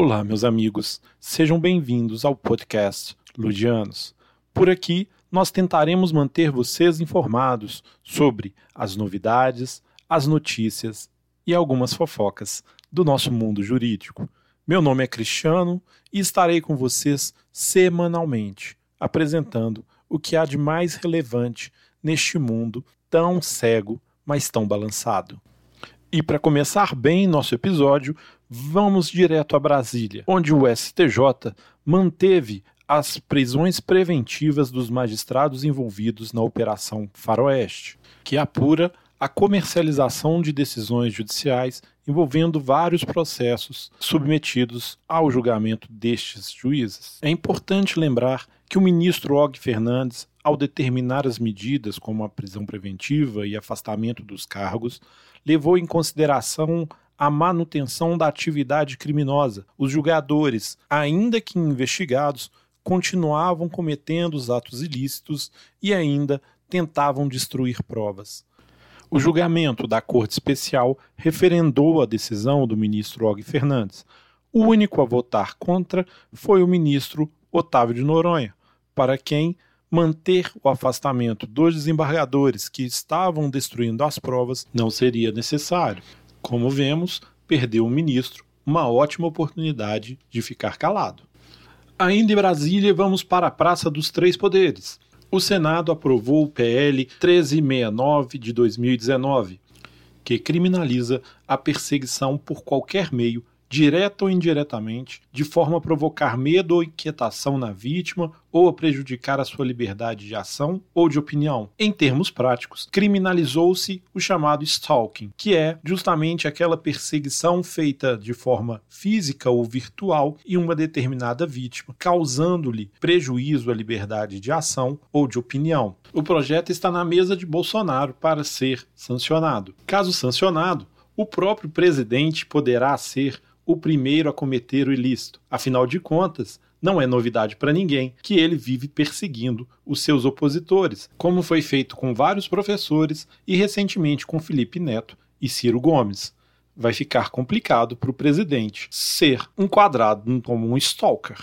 Olá, meus amigos. Sejam bem-vindos ao podcast Ludianos. Por aqui, nós tentaremos manter vocês informados sobre as novidades, as notícias e algumas fofocas do nosso mundo jurídico. Meu nome é Cristiano e estarei com vocês semanalmente, apresentando o que há de mais relevante neste mundo tão cego, mas tão balançado. E para começar bem nosso episódio, vamos direto a Brasília, onde o STJ manteve as prisões preventivas dos magistrados envolvidos na Operação Faroeste, que apura a comercialização de decisões judiciais envolvendo vários processos submetidos ao julgamento destes juízes. É importante lembrar que o ministro Og Fernandes, ao determinar as medidas como a prisão preventiva e afastamento dos cargos, levou em consideração a manutenção da atividade criminosa. Os julgadores, ainda que investigados, continuavam cometendo os atos ilícitos e ainda tentavam destruir provas. O julgamento da Corte Especial referendou a decisão do ministro Og Fernandes. O único a votar contra foi o ministro Otávio de Noronha, para quem manter o afastamento dos desembargadores que estavam destruindo as provas não seria necessário. Como vemos, perdeu o ministro uma ótima oportunidade de ficar calado. Ainda em Brasília, vamos para a Praça dos Três Poderes. O Senado aprovou o PL 1369 de 2019, que criminaliza a perseguição por qualquer meio direta ou indiretamente, de forma a provocar medo ou inquietação na vítima ou a prejudicar a sua liberdade de ação ou de opinião. Em termos práticos, criminalizou-se o chamado stalking, que é justamente aquela perseguição feita de forma física ou virtual em uma determinada vítima, causando-lhe prejuízo à liberdade de ação ou de opinião. O projeto está na mesa de Bolsonaro para ser sancionado. Caso sancionado, o próprio presidente poderá ser o primeiro a cometer o ilícito. Afinal de contas, não é novidade para ninguém que ele vive perseguindo os seus opositores, como foi feito com vários professores e recentemente com Felipe Neto e Ciro Gomes. Vai ficar complicado para o presidente ser enquadrado como um stalker.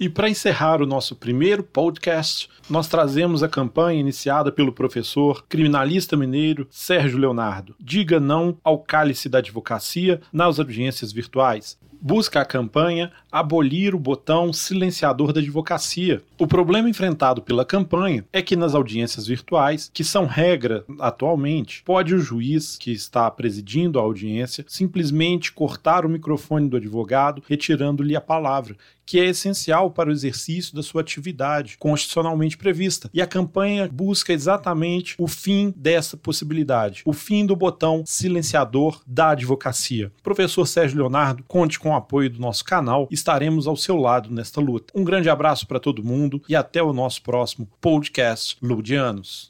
E para encerrar o nosso primeiro podcast, nós trazemos a campanha iniciada pelo professor criminalista mineiro Sérgio Leonardo. Diga não ao cálice da advocacia nas audiências virtuais busca a campanha abolir o botão silenciador da advocacia. O problema enfrentado pela campanha é que nas audiências virtuais, que são regra atualmente, pode o juiz que está presidindo a audiência simplesmente cortar o microfone do advogado, retirando-lhe a palavra, que é essencial para o exercício da sua atividade constitucionalmente prevista. E a campanha busca exatamente o fim dessa possibilidade, o fim do botão silenciador da advocacia. Professor Sérgio Leonardo, conte com o apoio do nosso canal, estaremos ao seu lado nesta luta. Um grande abraço para todo mundo e até o nosso próximo podcast Ludianos.